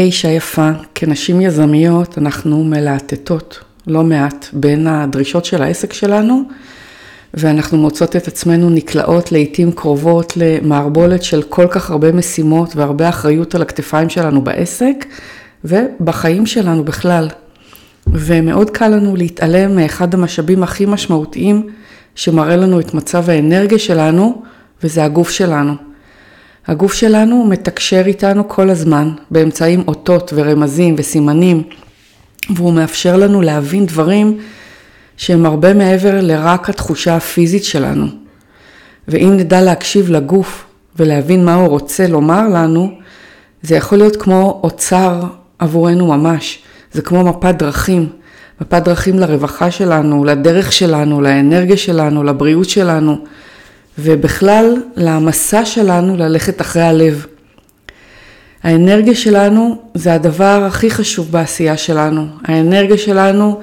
אישה יפה, כנשים יזמיות אנחנו מלהטטות לא מעט בין הדרישות של העסק שלנו ואנחנו מוצאות את עצמנו נקלעות לעיתים קרובות למערבולת של כל כך הרבה משימות והרבה אחריות על הכתפיים שלנו בעסק ובחיים שלנו בכלל. ומאוד קל לנו להתעלם מאחד המשאבים הכי משמעותיים שמראה לנו את מצב האנרגיה שלנו וזה הגוף שלנו. הגוף שלנו מתקשר איתנו כל הזמן באמצעים אותות ורמזים וסימנים והוא מאפשר לנו להבין דברים שהם הרבה מעבר לרק התחושה הפיזית שלנו. ואם נדע להקשיב לגוף ולהבין מה הוא רוצה לומר לנו, זה יכול להיות כמו אוצר עבורנו ממש. זה כמו מפת דרכים, מפת דרכים לרווחה שלנו, לדרך שלנו, לאנרגיה שלנו, לבריאות שלנו, ובכלל למסע שלנו ללכת אחרי הלב. האנרגיה שלנו זה הדבר הכי חשוב בעשייה שלנו. האנרגיה שלנו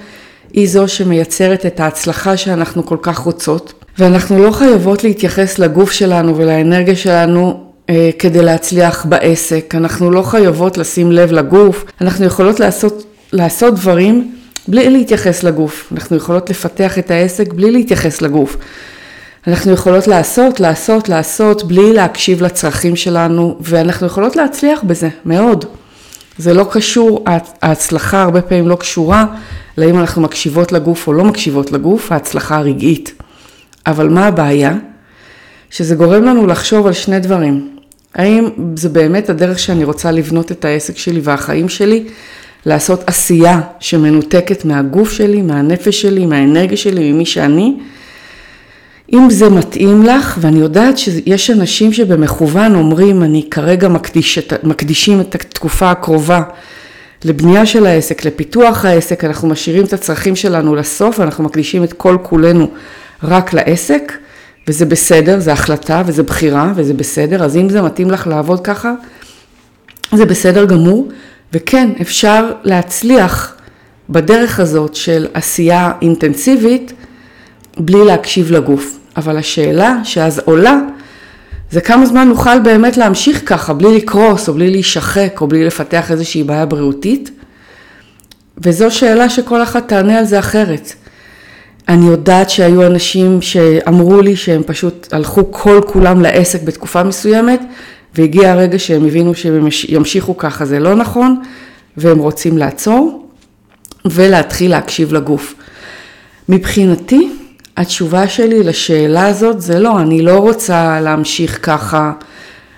היא זו שמייצרת את ההצלחה שאנחנו כל כך רוצות, ואנחנו לא חייבות להתייחס לגוף שלנו ולאנרגיה שלנו אה, כדי להצליח בעסק. אנחנו לא חייבות לשים לב לגוף, אנחנו יכולות לעשות, לעשות דברים בלי להתייחס לגוף. אנחנו יכולות לפתח את העסק בלי להתייחס לגוף. אנחנו יכולות לעשות, לעשות, לעשות, בלי להקשיב לצרכים שלנו, ואנחנו יכולות להצליח בזה, מאוד. זה לא קשור, ההצלחה הרבה פעמים לא קשורה לאם אנחנו מקשיבות לגוף או לא מקשיבות לגוף, ההצלחה הרגעית. אבל מה הבעיה? שזה גורם לנו לחשוב על שני דברים. האם זה באמת הדרך שאני רוצה לבנות את העסק שלי והחיים שלי, לעשות עשייה שמנותקת מהגוף שלי, מהנפש שלי, מהאנרגיה שלי, ממי שאני, אם זה מתאים לך, ואני יודעת שיש אנשים שבמכוון אומרים, אני כרגע מקדיש, מקדישים את התקופה הקרובה לבנייה של העסק, לפיתוח העסק, אנחנו משאירים את הצרכים שלנו לסוף, אנחנו מקדישים את כל כולנו רק לעסק, וזה בסדר, זה החלטה וזה בחירה וזה בסדר, אז אם זה מתאים לך לעבוד ככה, זה בסדר גמור, וכן, אפשר להצליח בדרך הזאת של עשייה אינטנסיבית, בלי להקשיב לגוף. אבל השאלה שאז עולה, זה כמה זמן נוכל באמת להמשיך ככה, בלי לקרוס, או בלי להישחק, או בלי לפתח איזושהי בעיה בריאותית. וזו שאלה שכל אחת תענה על זה אחרת. אני יודעת שהיו אנשים שאמרו לי שהם פשוט הלכו כל כולם לעסק בתקופה מסוימת, והגיע הרגע שהם הבינו שהם ימשיכו ככה, זה לא נכון, והם רוצים לעצור ולהתחיל להקשיב לגוף. מבחינתי, התשובה שלי לשאלה הזאת זה לא, אני לא רוצה להמשיך ככה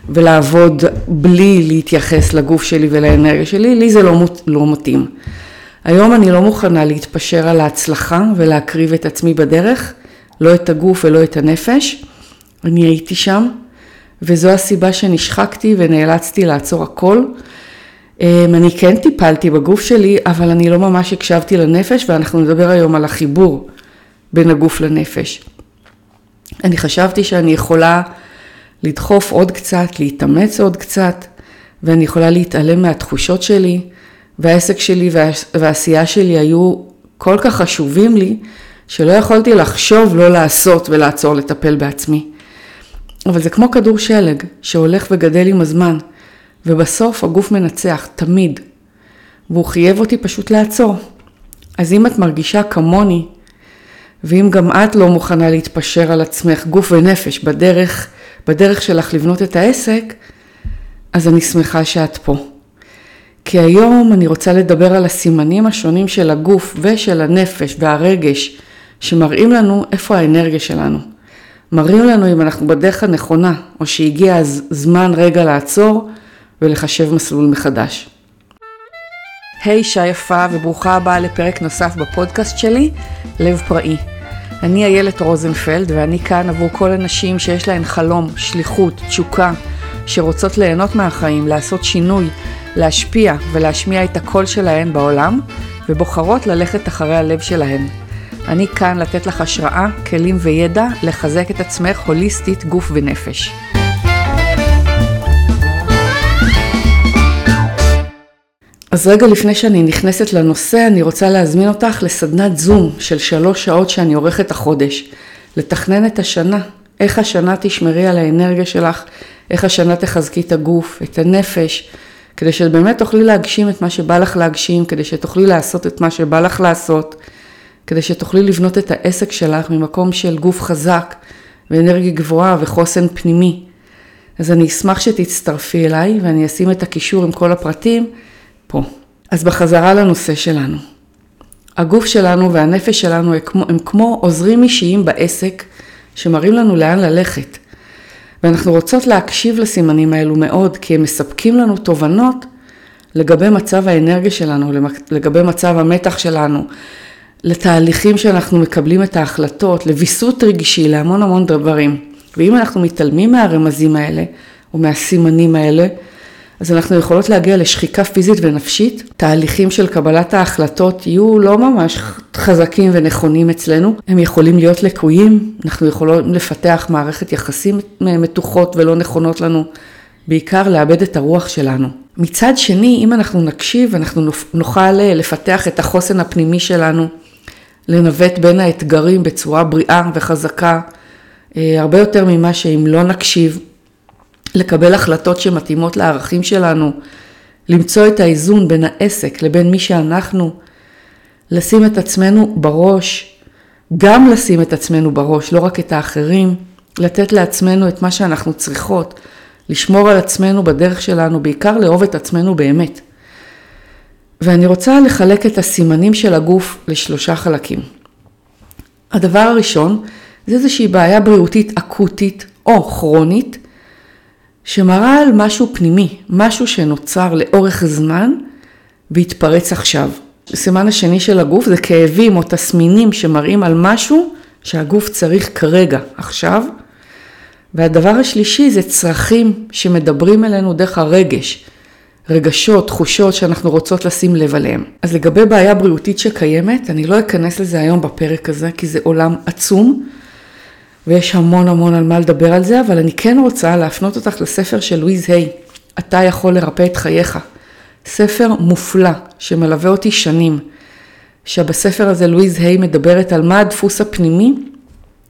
ולעבוד בלי להתייחס לגוף שלי ולאנרגיה שלי, לי זה לא, לא מתאים. היום אני לא מוכנה להתפשר על ההצלחה ולהקריב את עצמי בדרך, לא את הגוף ולא את הנפש. אני הייתי שם, וזו הסיבה שנשחקתי ונאלצתי לעצור הכל. אמ, אני כן טיפלתי בגוף שלי, אבל אני לא ממש הקשבתי לנפש, ואנחנו נדבר היום על החיבור בין הגוף לנפש. אני חשבתי שאני יכולה לדחוף עוד קצת, להתאמץ עוד קצת, ואני יכולה להתעלם מהתחושות שלי, והעסק שלי והעשייה שלי היו כל כך חשובים לי, שלא יכולתי לחשוב לא לעשות ולעצור לטפל בעצמי. אבל זה כמו כדור שלג שהולך וגדל עם הזמן, ובסוף הגוף מנצח, תמיד. והוא חייב אותי פשוט לעצור. אז אם את מרגישה כמוני, ואם גם את לא מוכנה להתפשר על עצמך, גוף ונפש, בדרך, בדרך שלך לבנות את העסק, אז אני שמחה שאת פה. כי היום אני רוצה לדבר על הסימנים השונים של הגוף ושל הנפש והרגש, שמראים לנו איפה האנרגיה שלנו. מראים לנו אם אנחנו בדרך הנכונה, או שהגיע הזמן רגע לעצור ולחשב מסלול מחדש. היי, hey, אישה יפה וברוכה הבאה לפרק נוסף בפודקאסט שלי, לב פראי. אני איילת רוזנפלד ואני כאן עבור כל הנשים שיש להן חלום, שליחות, תשוקה, שרוצות ליהנות מהחיים, לעשות שינוי, להשפיע ולהשמיע את הקול שלהן בעולם, ובוחרות ללכת אחרי הלב שלהן. אני כאן לתת לך השראה, כלים וידע לחזק את עצמך הוליסטית, גוף ונפש. אז רגע לפני שאני נכנסת לנושא, אני רוצה להזמין אותך לסדנת זום של שלוש שעות שאני עורכת החודש. לתכנן את השנה, איך השנה תשמרי על האנרגיה שלך, איך השנה תחזקי את הגוף, את הנפש, כדי שבאמת תוכלי להגשים את מה שבא לך להגשים, כדי שתוכלי לעשות את מה שבא לך לעשות, כדי שתוכלי לבנות את העסק שלך ממקום של גוף חזק ואנרגיה גבוהה וחוסן פנימי. אז אני אשמח שתצטרפי אליי ואני אשים את הקישור עם כל הפרטים פה. אז בחזרה לנושא שלנו. הגוף שלנו והנפש שלנו הם כמו, הם כמו עוזרים אישיים בעסק שמראים לנו לאן ללכת. ואנחנו רוצות להקשיב לסימנים האלו מאוד, כי הם מספקים לנו תובנות לגבי מצב האנרגיה שלנו, לגבי מצב המתח שלנו, לתהליכים שאנחנו מקבלים את ההחלטות, לוויסות רגשי, להמון המון דברים. ואם אנחנו מתעלמים מהרמזים האלה, או מהסימנים האלה, אז אנחנו יכולות להגיע לשחיקה פיזית ונפשית, תהליכים של קבלת ההחלטות יהיו לא ממש חזקים ונכונים אצלנו, הם יכולים להיות לקויים, אנחנו יכולים לפתח מערכת יחסים מתוחות ולא נכונות לנו, בעיקר לאבד את הרוח שלנו. מצד שני, אם אנחנו נקשיב, אנחנו נוכל לפתח את החוסן הפנימי שלנו, לנווט בין האתגרים בצורה בריאה וחזקה, אה, הרבה יותר ממה שאם לא נקשיב, לקבל החלטות שמתאימות לערכים שלנו, למצוא את האיזון בין העסק לבין מי שאנחנו, לשים את עצמנו בראש, גם לשים את עצמנו בראש, לא רק את האחרים, לתת לעצמנו את מה שאנחנו צריכות, לשמור על עצמנו בדרך שלנו, בעיקר לאהוב את עצמנו באמת. ואני רוצה לחלק את הסימנים של הגוף לשלושה חלקים. הדבר הראשון זה איזושהי בעיה בריאותית אקוטית או כרונית, שמראה על משהו פנימי, משהו שנוצר לאורך זמן והתפרץ עכשיו. הסימן השני של הגוף זה כאבים או תסמינים שמראים על משהו שהגוף צריך כרגע, עכשיו. והדבר השלישי זה צרכים שמדברים אלינו דרך הרגש, רגשות, תחושות שאנחנו רוצות לשים לב עליהם. אז לגבי בעיה בריאותית שקיימת, אני לא אכנס לזה היום בפרק הזה, כי זה עולם עצום, ויש המון המון על מה לדבר על זה, אבל אני כן רוצה להפנות אותך לספר של לואיז היי, אתה יכול לרפא את חייך. ספר מופלא שמלווה אותי שנים, שבספר הזה לואיז היי מדברת על מה הדפוס הפנימי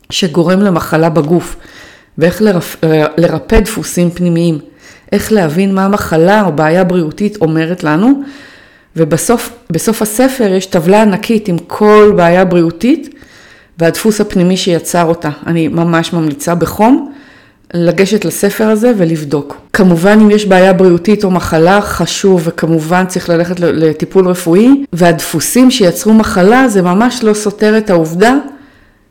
שגורם למחלה בגוף, ואיך לרפ... לרפא דפוסים פנימיים, איך להבין מה המחלה או בעיה בריאותית אומרת לנו, ובסוף הספר יש טבלה ענקית עם כל בעיה בריאותית, והדפוס הפנימי שיצר אותה. אני ממש ממליצה בחום לגשת לספר הזה ולבדוק. כמובן אם יש בעיה בריאותית או מחלה, חשוב וכמובן צריך ללכת לטיפול רפואי, והדפוסים שיצרו מחלה זה ממש לא סותר את העובדה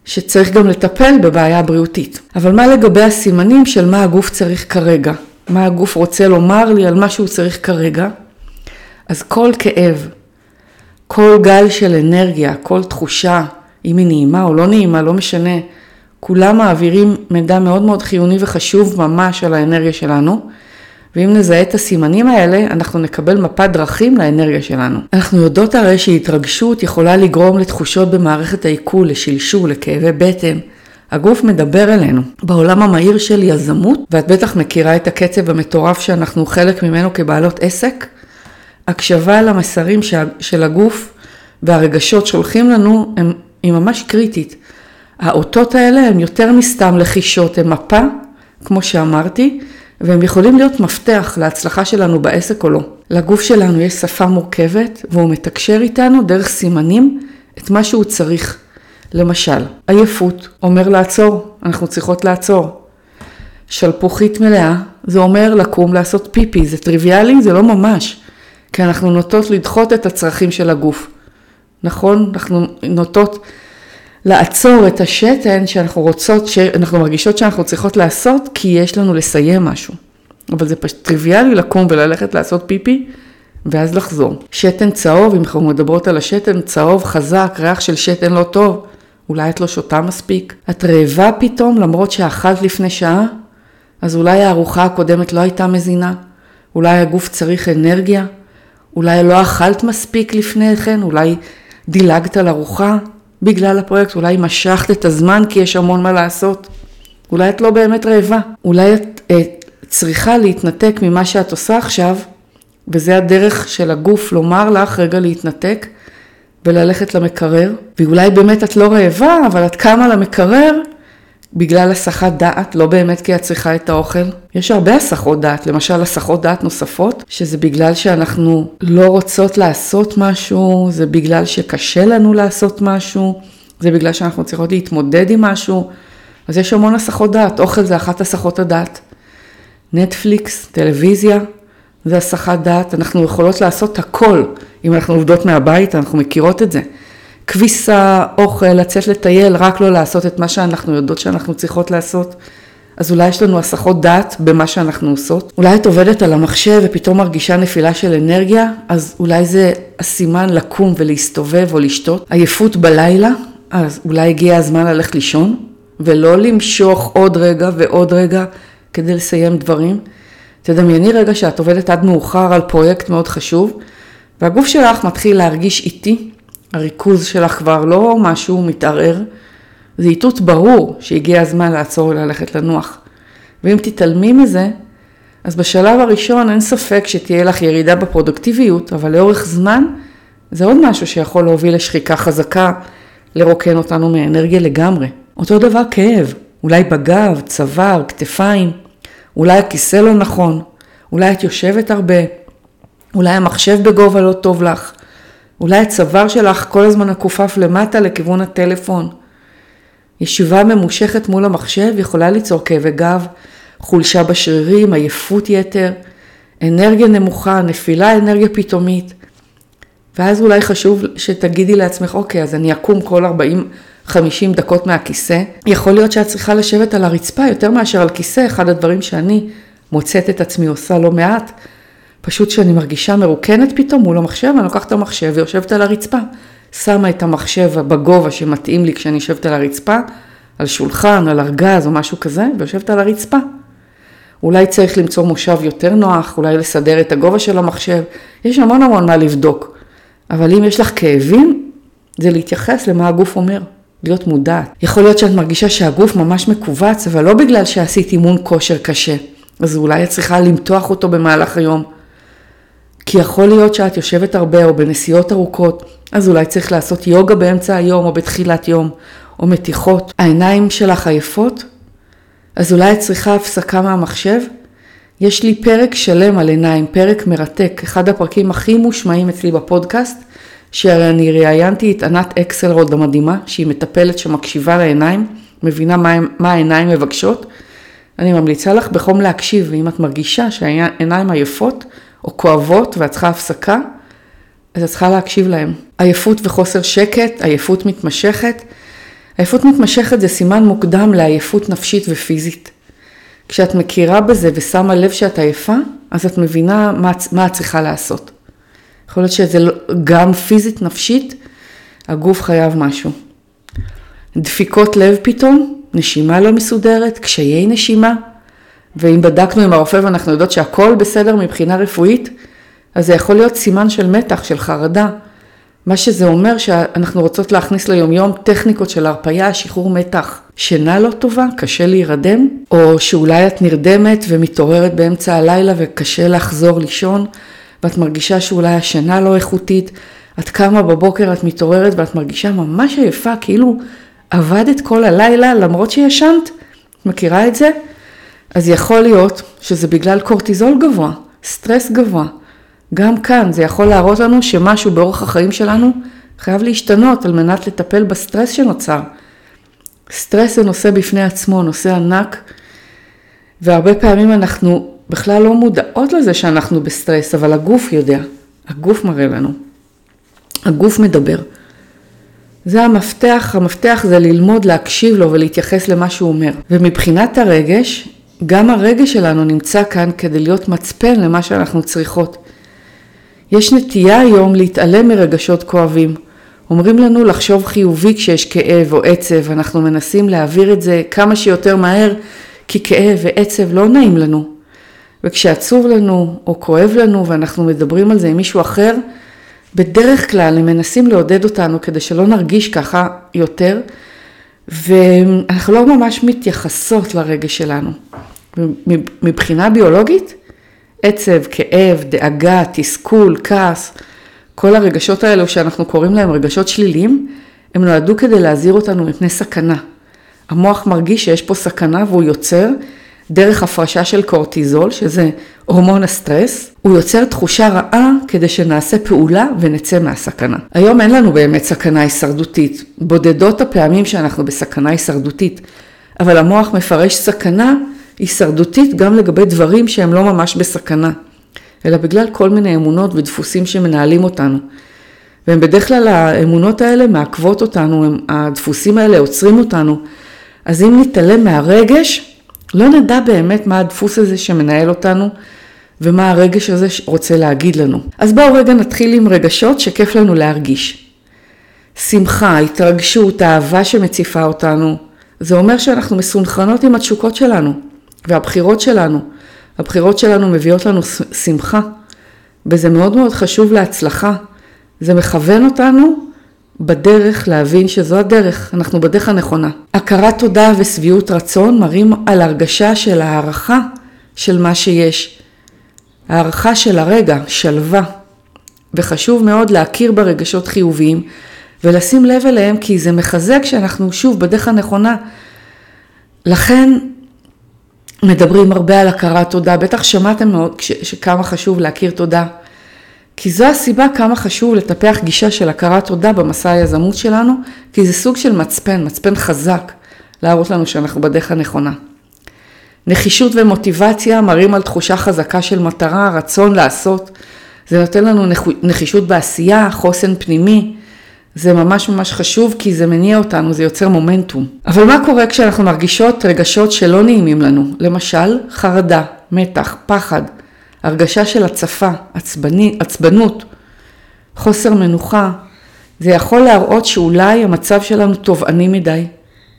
שצריך גם לטפל בבעיה בריאותית. אבל מה לגבי הסימנים של מה הגוף צריך כרגע? מה הגוף רוצה לומר לי על מה שהוא צריך כרגע? אז כל כאב, כל גל של אנרגיה, כל תחושה, אם היא נעימה או לא נעימה, לא משנה. כולם מעבירים מידע מאוד מאוד חיוני וחשוב ממש על האנרגיה שלנו, ואם נזהה את הסימנים האלה, אנחנו נקבל מפת דרכים לאנרגיה שלנו. אנחנו יודעות הרי שהתרגשות יכולה לגרום לתחושות במערכת העיכול, לשלשול, לכאבי בטן. הגוף מדבר אלינו. בעולם המהיר של יזמות, ואת בטח מכירה את הקצב המטורף שאנחנו חלק ממנו כבעלות עסק, הקשבה למסרים של הגוף והרגשות שולחים לנו הם היא ממש קריטית. האותות האלה הם יותר מסתם לחישות, הם מפה, כמו שאמרתי, והם יכולים להיות מפתח להצלחה שלנו בעסק או לא. לגוף שלנו יש שפה מורכבת, והוא מתקשר איתנו דרך סימנים את מה שהוא צריך. למשל, עייפות אומר לעצור, אנחנו צריכות לעצור. שלפוחית מלאה, זה אומר לקום לעשות פיפי, זה טריוויאלי? זה לא ממש, כי אנחנו נוטות לדחות את הצרכים של הגוף. נכון? אנחנו נוטות לעצור את השתן שאנחנו רוצות, שאנחנו מרגישות שאנחנו צריכות לעשות, כי יש לנו לסיים משהו. אבל זה פשוט טריוויאלי לקום וללכת לעשות פיפי, ואז לחזור. שתן צהוב, אם אנחנו מדברות על השתן, צהוב חזק, ריח של שתן לא טוב, אולי את לא שותה מספיק. את רעבה פתאום, למרות שאכלת לפני שעה? אז אולי הארוחה הקודמת לא הייתה מזינה? אולי הגוף צריך אנרגיה? אולי לא אכלת מספיק לפני כן? אולי דילגת על ארוחה בגלל הפרויקט, אולי משכת את הזמן כי יש המון מה לעשות, אולי את לא באמת רעבה, אולי את אה, צריכה להתנתק ממה שאת עושה עכשיו, וזה הדרך של הגוף לומר לך רגע להתנתק וללכת למקרר, ואולי באמת את לא רעבה, אבל את קמה למקרר בגלל הסחת דעת, לא באמת כי את צריכה את האוכל. יש הרבה הסחות דעת, למשל הסחות דעת נוספות, שזה בגלל שאנחנו לא רוצות לעשות משהו, זה בגלל שקשה לנו לעשות משהו, זה בגלל שאנחנו צריכות להתמודד עם משהו, אז יש המון הסחות דעת, אוכל זה אחת הסחות הדעת. נטפליקס, טלוויזיה, זה הסחת דעת, אנחנו יכולות לעשות הכל, אם אנחנו עובדות מהבית, אנחנו מכירות את זה. כביסה, אוכל, לצאת לטייל, רק לא לעשות את מה שאנחנו יודעות שאנחנו צריכות לעשות. אז אולי יש לנו הסחות דעת במה שאנחנו עושות. אולי את עובדת על המחשב ופתאום מרגישה נפילה של אנרגיה, אז אולי זה הסימן לקום ולהסתובב או לשתות. עייפות בלילה, אז אולי הגיע הזמן ללכת לישון, ולא למשוך עוד רגע ועוד רגע כדי לסיים דברים. תדמייני רגע שאת עובדת עד מאוחר על פרויקט מאוד חשוב, והגוף שלך מתחיל להרגיש איטי, הריכוז שלך כבר לא משהו מתערער, זה איתות ברור שהגיע הזמן לעצור וללכת לנוח. ואם תתעלמי מזה, אז בשלב הראשון אין ספק שתהיה לך ירידה בפרודוקטיביות, אבל לאורך זמן זה עוד משהו שיכול להוביל לשחיקה חזקה, לרוקן אותנו מאנרגיה לגמרי. אותו דבר כאב, אולי בגב, צוואר, כתפיים, אולי הכיסא לא נכון, אולי את יושבת הרבה, אולי המחשב בגובה לא טוב לך, אולי הצוואר שלך כל הזמן מכופף למטה לכיוון הטלפון. ישיבה ממושכת מול המחשב יכולה ליצור כאבי גב, חולשה בשרירים, עייפות יתר, אנרגיה נמוכה, נפילה אנרגיה פתאומית. ואז אולי חשוב שתגידי לעצמך, אוקיי, אז אני אקום כל 40-50 דקות מהכיסא. יכול להיות שאת צריכה לשבת על הרצפה יותר מאשר על כיסא, אחד הדברים שאני מוצאת את עצמי עושה לא מעט. פשוט שאני מרגישה מרוקנת פתאום מול המחשב, אני לוקחת את המחשב ויושבת על הרצפה. שמה את המחשב בגובה שמתאים לי כשאני יושבת על הרצפה, על שולחן, על ארגז או משהו כזה, ויושבת על הרצפה. אולי צריך למצוא מושב יותר נוח, אולי לסדר את הגובה של המחשב, יש המון המון מה לבדוק. אבל אם יש לך כאבים, זה להתייחס למה הגוף אומר, להיות מודעת. יכול להיות שאת מרגישה שהגוף ממש מכווץ, אבל לא בגלל שעשית אימון כושר קשה. אז אולי את צריכה למתוח אותו במהלך היום. כי יכול להיות שאת יושבת הרבה או בנסיעות ארוכות, אז אולי צריך לעשות יוגה באמצע היום או בתחילת יום, או מתיחות. העיניים שלך עייפות? אז אולי את צריכה הפסקה מהמחשב? יש לי פרק שלם על עיניים, פרק מרתק, אחד הפרקים הכי מושמעים אצלי בפודקאסט, שהרי אני ראיינתי את ענת אקסלרוד המדהימה, שהיא מטפלת שמקשיבה לעיניים, מבינה מה, מה העיניים מבקשות. אני ממליצה לך בחום להקשיב, ואם את מרגישה שהעיניים עייפות או כואבות ואת צריכה הפסקה, אז את צריכה להקשיב להם. עייפות וחוסר שקט, עייפות מתמשכת. עייפות מתמשכת זה סימן מוקדם לעייפות נפשית ופיזית. כשאת מכירה בזה ושמה לב שאת עייפה, אז את מבינה מה, מה את צריכה לעשות. יכול להיות שזה לא, גם פיזית, נפשית, הגוף חייב משהו. דפיקות לב פתאום, נשימה לא מסודרת, קשיי נשימה, ואם בדקנו עם הרופא ואנחנו יודעות שהכל בסדר מבחינה רפואית, אז זה יכול להיות סימן של מתח, של חרדה. מה שזה אומר שאנחנו רוצות להכניס ליומיום טכניקות של הרפייה, שחרור מתח. שינה לא טובה, קשה להירדם, או שאולי את נרדמת ומתעוררת באמצע הלילה וקשה לחזור לישון, ואת מרגישה שאולי השינה לא איכותית, את קמה בבוקר, את מתעוררת ואת מרגישה ממש עייפה, כאילו עבדת כל הלילה למרות שישנת. את מכירה את זה? אז יכול להיות שזה בגלל קורטיזול גבוה, סטרס גבוה. גם כאן זה יכול להראות לנו שמשהו באורח החיים שלנו חייב להשתנות על מנת לטפל בסטרס שנוצר. סטרס זה נושא בפני עצמו, נושא ענק, והרבה פעמים אנחנו בכלל לא מודעות לזה שאנחנו בסטרס, אבל הגוף יודע, הגוף מראה לנו, הגוף מדבר. זה המפתח, המפתח זה ללמוד להקשיב לו ולהתייחס למה שהוא אומר. ומבחינת הרגש, גם הרגש שלנו נמצא כאן כדי להיות מצפן למה שאנחנו צריכות. יש נטייה היום להתעלם מרגשות כואבים. אומרים לנו לחשוב חיובי כשיש כאב או עצב, אנחנו מנסים להעביר את זה כמה שיותר מהר, כי כאב ועצב לא נעים לנו. וכשעצוב לנו או כואב לנו ואנחנו מדברים על זה עם מישהו אחר, בדרך כלל הם מנסים לעודד אותנו כדי שלא נרגיש ככה יותר, ואנחנו לא ממש מתייחסות לרגש שלנו. מבחינה ביולוגית, עצב, כאב, דאגה, תסכול, כעס, כל הרגשות האלו שאנחנו קוראים להם רגשות שליליים, הם נועדו כדי להזהיר אותנו מפני סכנה. המוח מרגיש שיש פה סכנה והוא יוצר דרך הפרשה של קורטיזול, שזה הורמון הסטרס, הוא יוצר תחושה רעה כדי שנעשה פעולה ונצא מהסכנה. היום אין לנו באמת סכנה הישרדותית, בודדות הפעמים שאנחנו בסכנה הישרדותית, אבל המוח מפרש סכנה הישרדותית גם לגבי דברים שהם לא ממש בסכנה, אלא בגלל כל מיני אמונות ודפוסים שמנהלים אותנו. והם בדרך כלל האמונות האלה מעכבות אותנו, הם, הדפוסים האלה עוצרים אותנו. אז אם נתעלם מהרגש, לא נדע באמת מה הדפוס הזה שמנהל אותנו ומה הרגש הזה רוצה להגיד לנו. אז בואו רגע נתחיל עם רגשות שכיף לנו להרגיש. שמחה, התרגשות, אהבה שמציפה אותנו, זה אומר שאנחנו מסונכרנות עם התשוקות שלנו והבחירות שלנו. הבחירות שלנו מביאות לנו שמחה, וזה מאוד מאוד חשוב להצלחה. זה מכוון אותנו בדרך להבין שזו הדרך, אנחנו בדרך הנכונה. הכרת תודה ושביעות רצון מראים על הרגשה של הערכה של מה שיש. הערכה של הרגע, שלווה. וחשוב מאוד להכיר ברגשות חיוביים ולשים לב אליהם כי זה מחזק שאנחנו שוב בדרך הנכונה. לכן מדברים הרבה על הכרת תודה, בטח שמעתם מאוד שכמה חשוב להכיר תודה. כי זו הסיבה כמה חשוב לטפח גישה של הכרת תודה במסע היזמות שלנו, כי זה סוג של מצפן, מצפן חזק, להראות לנו שאנחנו בדרך הנכונה. נחישות ומוטיבציה מראים על תחושה חזקה של מטרה, רצון לעשות. זה נותן לנו נחישות בעשייה, חוסן פנימי. זה ממש ממש חשוב כי זה מניע אותנו, זה יוצר מומנטום. אבל מה קורה כשאנחנו מרגישות רגשות שלא נעימים לנו? למשל, חרדה, מתח, פחד, הרגשה של הצפה, עצבני, עצבנות, חוסר מנוחה, זה יכול להראות שאולי המצב שלנו תובעני מדי,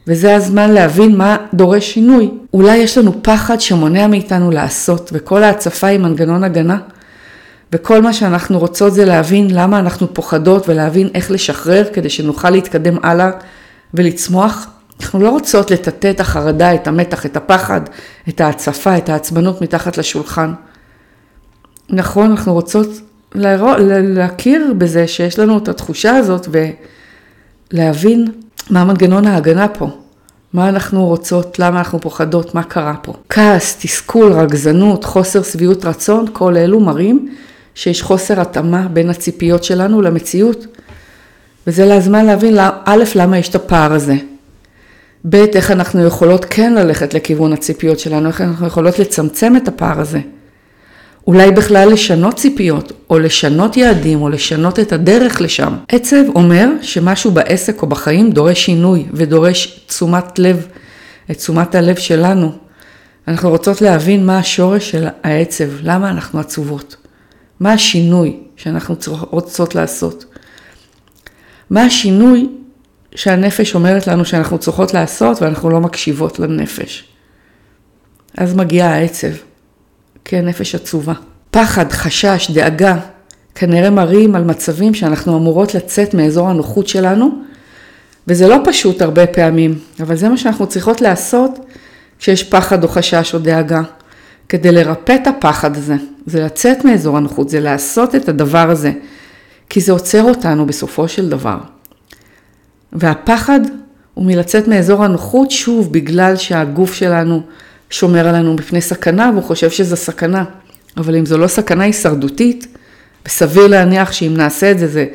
וזה הזמן להבין מה דורש שינוי. אולי יש לנו פחד שמונע מאיתנו לעשות, וכל ההצפה היא מנגנון הגנה, וכל מה שאנחנו רוצות זה להבין למה אנחנו פוחדות ולהבין איך לשחרר כדי שנוכל להתקדם הלאה ולצמוח. אנחנו לא רוצות לטאטא את החרדה, את המתח, את הפחד, את ההצפה, את העצבנות מתחת לשולחן. נכון, אנחנו רוצות להרוא, להכיר בזה שיש לנו את התחושה הזאת ולהבין מה מנגנון ההגנה פה, מה אנחנו רוצות, למה אנחנו פוחדות, מה קרה פה. כעס, תסכול, רגזנות, חוסר שביעות רצון, כל אלו מראים שיש חוסר התאמה בין הציפיות שלנו למציאות. וזה לזמן להבין, א', למה יש את הפער הזה. ב', איך אנחנו יכולות כן ללכת לכיוון הציפיות שלנו, איך אנחנו יכולות לצמצם את הפער הזה. אולי בכלל לשנות ציפיות, או לשנות יעדים, או לשנות את הדרך לשם. עצב אומר שמשהו בעסק או בחיים דורש שינוי ודורש תשומת לב, את תשומת הלב שלנו. אנחנו רוצות להבין מה השורש של העצב, למה אנחנו עצובות, מה השינוי שאנחנו רוצות לעשות. מה השינוי שהנפש אומרת לנו שאנחנו צריכות לעשות ואנחנו לא מקשיבות לנפש. אז מגיע העצב. כן, נפש עצובה. פחד, חשש, דאגה, כנראה מראים על מצבים שאנחנו אמורות לצאת מאזור הנוחות שלנו, וזה לא פשוט הרבה פעמים, אבל זה מה שאנחנו צריכות לעשות כשיש פחד או חשש או דאגה. כדי לרפא את הפחד הזה, זה לצאת מאזור הנוחות, זה לעשות את הדבר הזה, כי זה עוצר אותנו בסופו של דבר. והפחד הוא מלצאת מאזור הנוחות, שוב, בגלל שהגוף שלנו שומר עלינו בפני סכנה והוא חושב שזו סכנה. אבל אם זו לא סכנה הישרדותית, וסביר להניח שאם נעשה את זה, זה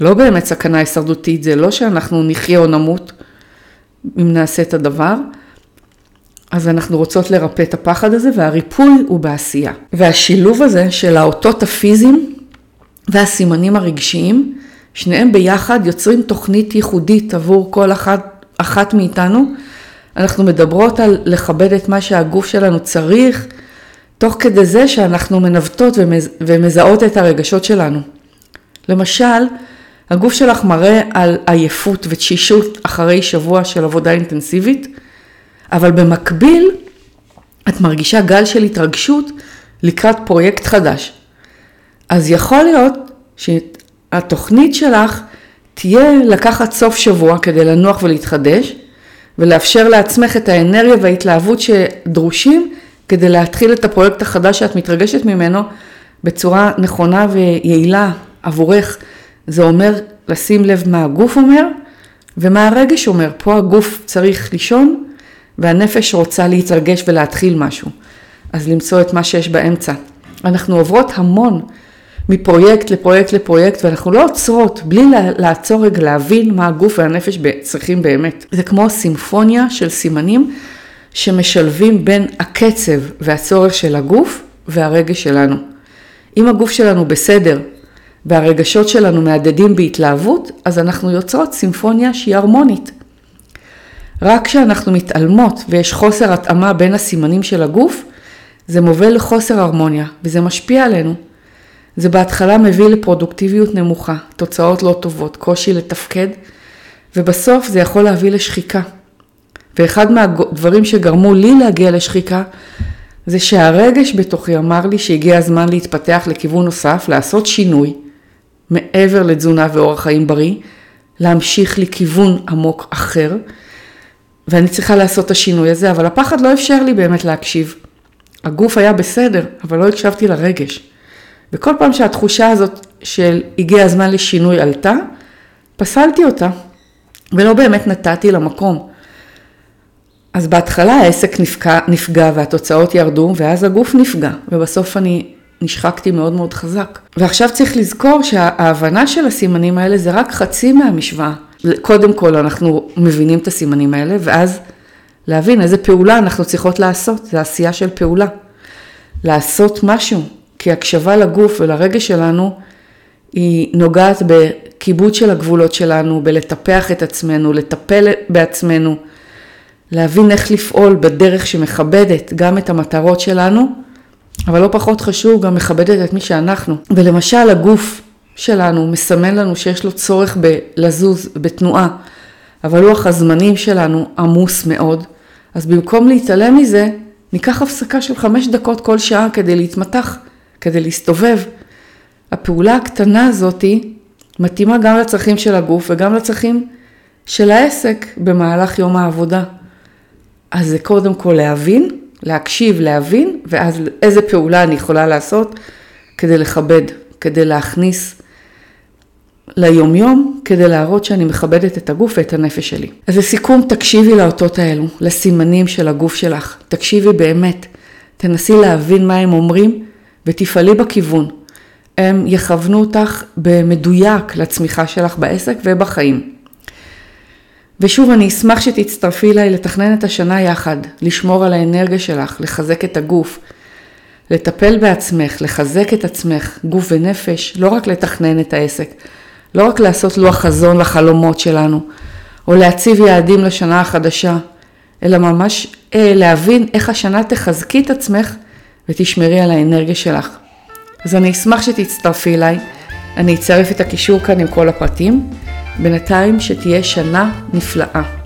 לא באמת סכנה הישרדותית, זה לא שאנחנו נחיה או נמות אם נעשה את הדבר, אז אנחנו רוצות לרפא את הפחד הזה, והריפוי הוא בעשייה. והשילוב הזה של האותות הפיזיים והסימנים הרגשיים, שניהם ביחד יוצרים תוכנית ייחודית עבור כל אחת, אחת מאיתנו, אנחנו מדברות על לכבד את מה שהגוף שלנו צריך, תוך כדי זה שאנחנו מנווטות ומז... ומזהות את הרגשות שלנו. למשל, הגוף שלך מראה על עייפות ותשישות אחרי שבוע של עבודה אינטנסיבית, אבל במקביל את מרגישה גל של התרגשות לקראת פרויקט חדש. אז יכול להיות שהתוכנית שלך תהיה לקחת סוף שבוע כדי לנוח ולהתחדש, ולאפשר לעצמך את האנרגיה וההתלהבות שדרושים כדי להתחיל את הפרויקט החדש שאת מתרגשת ממנו בצורה נכונה ויעילה עבורך. זה אומר לשים לב מה הגוף אומר, ומה הרגש אומר? פה הגוף צריך לישון והנפש רוצה להתרגש ולהתחיל משהו. אז למצוא את מה שיש באמצע. אנחנו עוברות המון מפרויקט לפרויקט לפרויקט ואנחנו לא עוצרות בלי לעצור רגע להבין מה הגוף והנפש צריכים באמת. זה כמו סימפוניה של סימנים שמשלבים בין הקצב והצורך של הגוף והרגש שלנו. אם הגוף שלנו בסדר והרגשות שלנו מהדהדים בהתלהבות, אז אנחנו יוצרות סימפוניה שהיא הרמונית. רק כשאנחנו מתעלמות ויש חוסר התאמה בין הסימנים של הגוף, זה מוביל לחוסר הרמוניה וזה משפיע עלינו. זה בהתחלה מביא לפרודוקטיביות נמוכה, תוצאות לא טובות, קושי לתפקד, ובסוף זה יכול להביא לשחיקה. ואחד מהדברים שגרמו לי להגיע לשחיקה, זה שהרגש בתוכי אמר לי שהגיע הזמן להתפתח לכיוון נוסף, לעשות שינוי, מעבר לתזונה ואורח חיים בריא, להמשיך לכיוון עמוק אחר, ואני צריכה לעשות את השינוי הזה, אבל הפחד לא אפשר לי באמת להקשיב. הגוף היה בסדר, אבל לא הקשבתי לרגש. וכל פעם שהתחושה הזאת של הגיע הזמן לשינוי עלתה, פסלתי אותה, ולא באמת נתתי לה מקום. אז בהתחלה העסק נפגע, נפגע והתוצאות ירדו, ואז הגוף נפגע, ובסוף אני נשחקתי מאוד מאוד חזק. ועכשיו צריך לזכור שההבנה של הסימנים האלה זה רק חצי מהמשוואה. קודם כל אנחנו מבינים את הסימנים האלה, ואז להבין איזה פעולה אנחנו צריכות לעשות, זה עשייה של פעולה. לעשות משהו, כי הקשבה לגוף ולרגש שלנו היא נוגעת בכיבוד של הגבולות שלנו, בלטפח את עצמנו, לטפל בעצמנו, להבין איך לפעול בדרך שמכבדת גם את המטרות שלנו, אבל לא פחות חשוב, גם מכבדת את מי שאנחנו. ולמשל הגוף שלנו מסמן לנו שיש לו צורך בלזוז, בתנועה, אבל לוח הזמנים שלנו עמוס מאוד, אז במקום להתעלם מזה, ניקח הפסקה של חמש דקות כל שעה כדי להתמתח, כדי להסתובב. הפעולה הקטנה הזאתי מתאימה גם לצרכים של הגוף וגם לצרכים של העסק במהלך יום העבודה. אז זה קודם כל להבין, להקשיב, להבין, ואז איזה פעולה אני יכולה לעשות כדי לכבד, כדי להכניס ליומיום כדי להראות שאני מכבדת את הגוף ואת הנפש שלי. אז לסיכום, תקשיבי לאותות האלו, לסימנים של הגוף שלך. תקשיבי באמת, תנסי להבין מה הם אומרים ותפעלי בכיוון. הם יכוונו אותך במדויק לצמיחה שלך בעסק ובחיים. ושוב, אני אשמח שתצטרפי אליי לתכנן את השנה יחד, לשמור על האנרגיה שלך, לחזק את הגוף, לטפל בעצמך, לחזק את עצמך, גוף ונפש, לא רק לתכנן את העסק. לא רק לעשות לוח חזון לחלומות שלנו, או להציב יעדים לשנה החדשה, אלא ממש אה, להבין איך השנה תחזקי את עצמך ותשמרי על האנרגיה שלך. אז אני אשמח שתצטרפי אליי, אני אצרף את הקישור כאן עם כל הפרטים. בינתיים שתהיה שנה נפלאה.